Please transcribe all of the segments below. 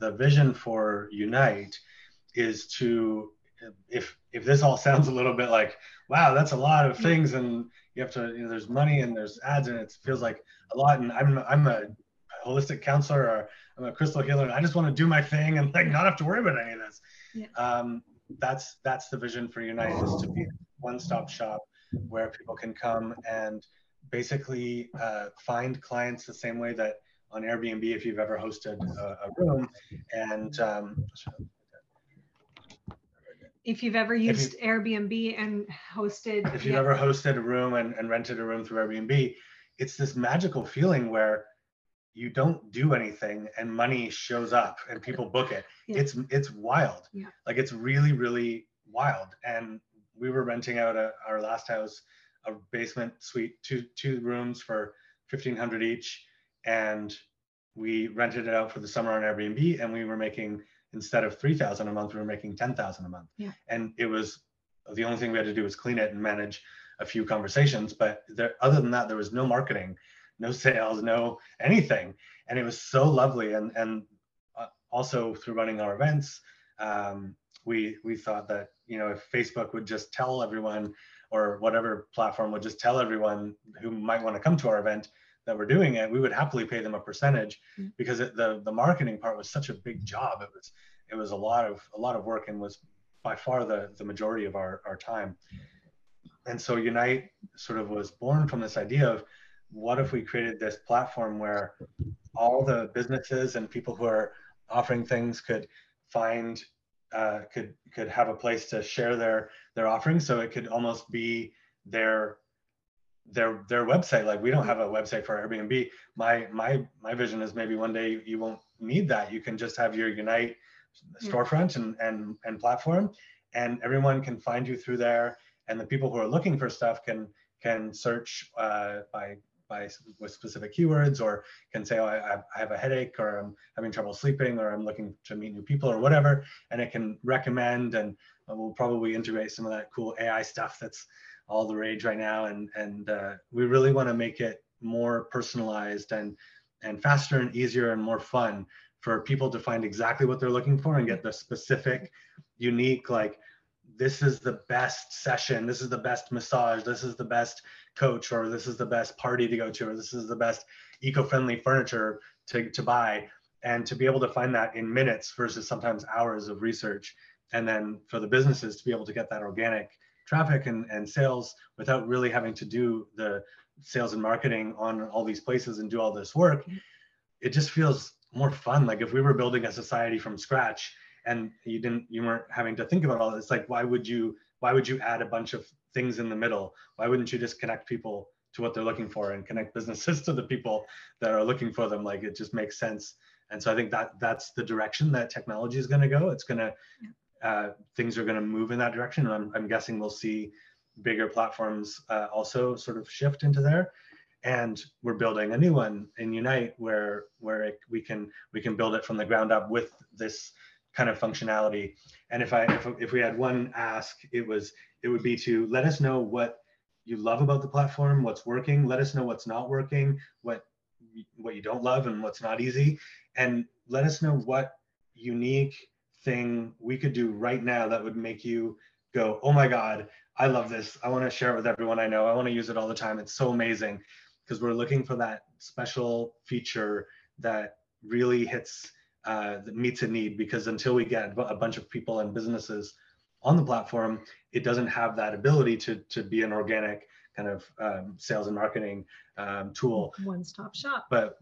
the vision for Unite is to if if this all sounds a little bit like wow that's a lot of things and you have to you know, there's money and there's ads and it feels like a lot and i'm i'm a holistic counselor or i'm a crystal healer and i just want to do my thing and like not have to worry about any of this yeah. um, that's that's the vision for unite is to be one-stop shop where people can come and basically uh, find clients the same way that on airbnb if you've ever hosted a, a room and um, if you've ever used you, Airbnb and hosted. If you've yeah. ever hosted a room and, and rented a room through Airbnb, it's this magical feeling where you don't do anything and money shows up and people book it. Yeah. It's it's wild. Yeah. Like it's really really wild. And we were renting out a, our last house, a basement suite, two two rooms for fifteen hundred each, and we rented it out for the summer on Airbnb, and we were making instead of 3000 a month we were making 10000 a month. Yeah. and it was the only thing we had to do was clean it and manage a few conversations but there, other than that there was no marketing no sales no anything. And it was so lovely. And and uh, also through running our events um, we we thought that you know if facebook would just tell everyone or whatever platform would just tell everyone who might want to come to our event that were doing it, we would happily pay them a percentage mm-hmm. because it, the the marketing part was such a big job. It was it was a lot of a lot of work and was by far the the majority of our our time. And so Unite sort of was born from this idea of what if we created this platform where all the businesses and people who are offering things could find uh, could could have a place to share their their offerings so it could almost be their their their website. Like we don't have a website for airbnb. My my my vision is maybe one day you won't need that. You can just have your unite storefront and and and platform and everyone can find you through there and the people who are looking for stuff can can search uh, by by with specific keywords or can say oh I, I have a headache or i'm having trouble sleeping or i'm looking to meet new people or whatever and it can recommend and we'll probably integrate some of that cool ai stuff that's all the rage right now, and and uh, we really want to make it more personalized and and faster and easier and more fun for people to find exactly what they're looking for and get the specific, unique like this is the best session, this is the best massage, this is the best coach, or this is the best party to go to, or this is the best eco-friendly furniture to, to buy. And to be able to find that in minutes versus sometimes hours of research. And then for the businesses to be able to get that organic traffic and, and sales without really having to do the sales and marketing on all these places and do all this work mm-hmm. it just feels more fun. Like if we were building a society from scratch and you didn't you weren't having to think about all this like why would you why would you add a bunch of things in the middle? Why wouldn't you just connect people to what they're looking for and connect businesses to the people that are looking for them? Like it just makes sense. And so i think that that's the direction that technology is going to go. It's going to uh, things are going to move in that direction. And I'm, I'm guessing we'll see bigger platforms uh, also sort of shift into there. And we're building a new one in Unite where where it, we can we can build it from the ground up with this kind of functionality. And if I if, if we had one ask, it was it would be to let us know what you love about the platform, what's working. Let us know what's not working, what what you don't love, and what's not easy, and let us know what unique thing we could do right now that would make you go, oh my God, I love this. I want to share it with everyone I know. I want to use it all the time. It's so amazing because we're looking for that special feature that really hits, uh, that meets a need. Because until we get a bunch of people and businesses on the platform, it doesn't have that ability to, to be an organic kind of um, sales and marketing um, tool. One stop shop. But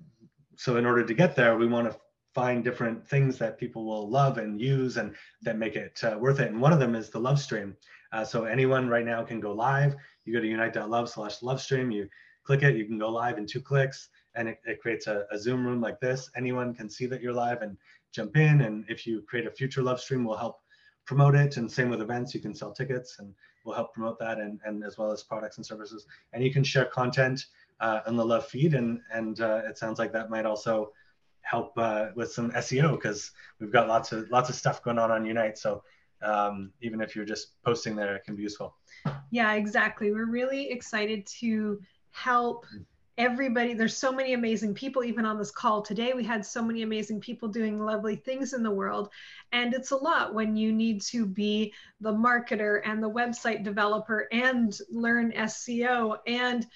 so in order to get there, we want to find different things that people will love and use and that make it uh, worth it. And one of them is the love stream. Uh, so anyone right now can go live. You go to unite.love slash love stream, you click it, you can go live in two clicks and it, it creates a, a, Zoom room like this. Anyone can see that you're live and jump in. And if you create a future love stream, we'll help promote it. And same with events, you can sell tickets and we'll help promote that and, and as well as products and services. And you can share content uh, on the love feed. And, and uh, it sounds like that might also help uh, with some SEO because we've got lots of lots of stuff going on on Unite. So um, even if you're just posting there, it can be useful. Yeah, exactly. We're really excited to help everybody there's so many amazing people even on this call today we had so many amazing people doing lovely things in the world and it's a lot when you need to be the marketer and the website developer and learn SEO and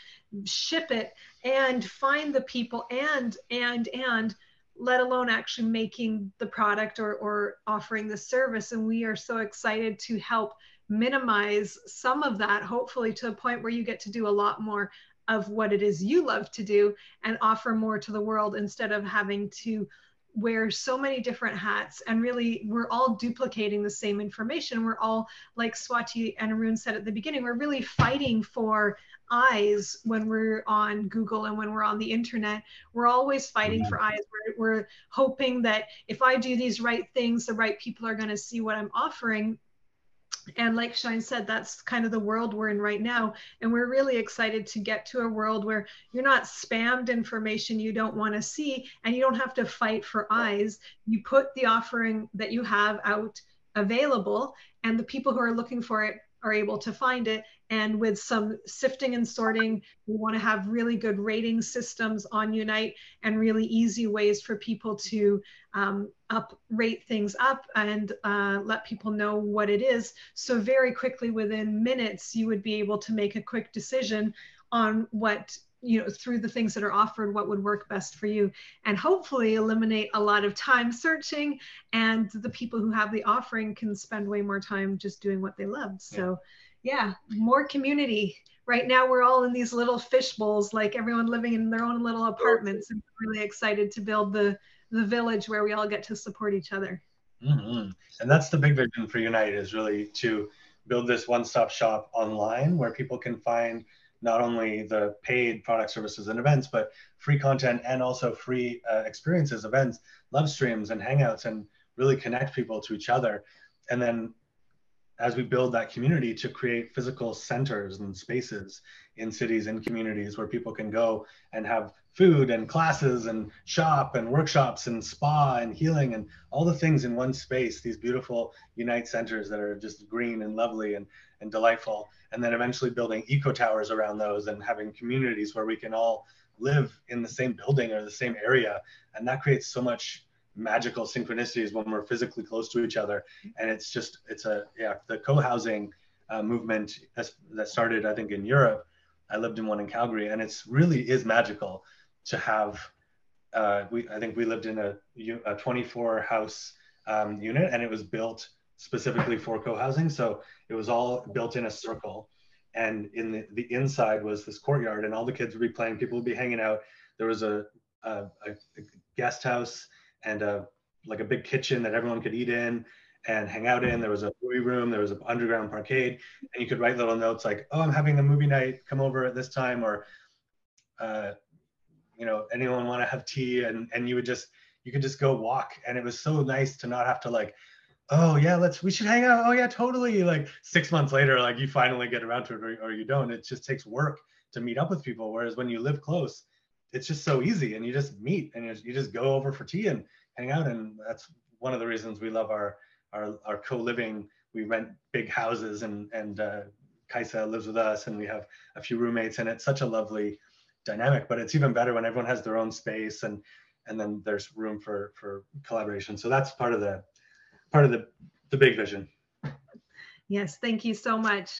ship it and find the people and and and let alone actually making the product or, or offering the service. And we are so excited to help minimize some of that hopefully to a point where you get to do a lot more of what it is you love to do and offer more to the world instead of having to wear so many different hats and really we're all duplicating the same information. We're all like swati and arun said at the beginning we're really fighting for eyes when we're on google and when we're on the internet. We're always fighting for eyes. We're, we're hoping that if i do these right things the right people are going to see what i'm offering and like Shine said, that's kind of the world we're in right now. And we're really excited to get to a world where you're not spammed information you don't want to see and you don't have to fight for eyes. You put the offering that you have out available, and the people who are looking for it are able to find it. And with some sifting and sorting, we want to have really good rating systems on Unite and really easy ways for people to um, up rate things up and uh, let people know what it is. So very quickly, within minutes, you would be able to make a quick decision on what you know through the things that are offered what would work best for you. And hopefully eliminate a lot of time searching and the people who have the offering can spend way more time just doing what they love. So yeah, more community. Right now we're all in these little fish bowls like everyone living in their own little apartments and really excited to build the the village where we all get to support each other. Mm-hmm. and that's the big vision for unite is really to build this one-stop shop online where people can find not only the paid product services and events, but free content and also free uh, experiences, events, love streams, and hangouts, and really connect people to each other. And then as we build that community to create physical centers and spaces in cities and communities where people can go and have food and classes and shop and workshops and spa and healing and all the things in one space these beautiful unite centers that are just green and lovely and, and delightful. And then eventually building eco towers around those and having communities where we can all live in the same building or the same area. And that creates so much magical synchronicities when we're physically close to each other. And it's just it's a yeah the co-housing uh, movement that started i think in europe. I lived in one in calgary and it's really is magical to have uh, we i think we lived in a, a 24 house um, unit and it was built specifically for co-housing. So it was all built in a circle. And in the, the inside was this courtyard and all the kids would be playing. People would be hanging out. There was a, a, a guest house and a like a big kitchen that everyone could eat in and hang out in. There was a movie room, there was an underground parkade, and you could write little notes like, "Oh, I'm having a movie night. Come over at this time," or, uh, you know, anyone want to have tea? And and you would just you could just go walk, and it was so nice to not have to like, oh yeah, let's we should hang out. Oh yeah, totally. Like six months later, like you finally get around to it, or, or you don't. It just takes work to meet up with people. Whereas when you live close, it's just so easy and you just meet and you just go over for tea and hang out and that's one of the reasons we love our our, our co-living we rent big houses and and uh, Kaisa lives with us and we have a few roommates and it's such a lovely dynamic but it's even better when everyone has their own space and and then there's room for for collaboration. So that's part of the part of the the big vision. Yes thank you so much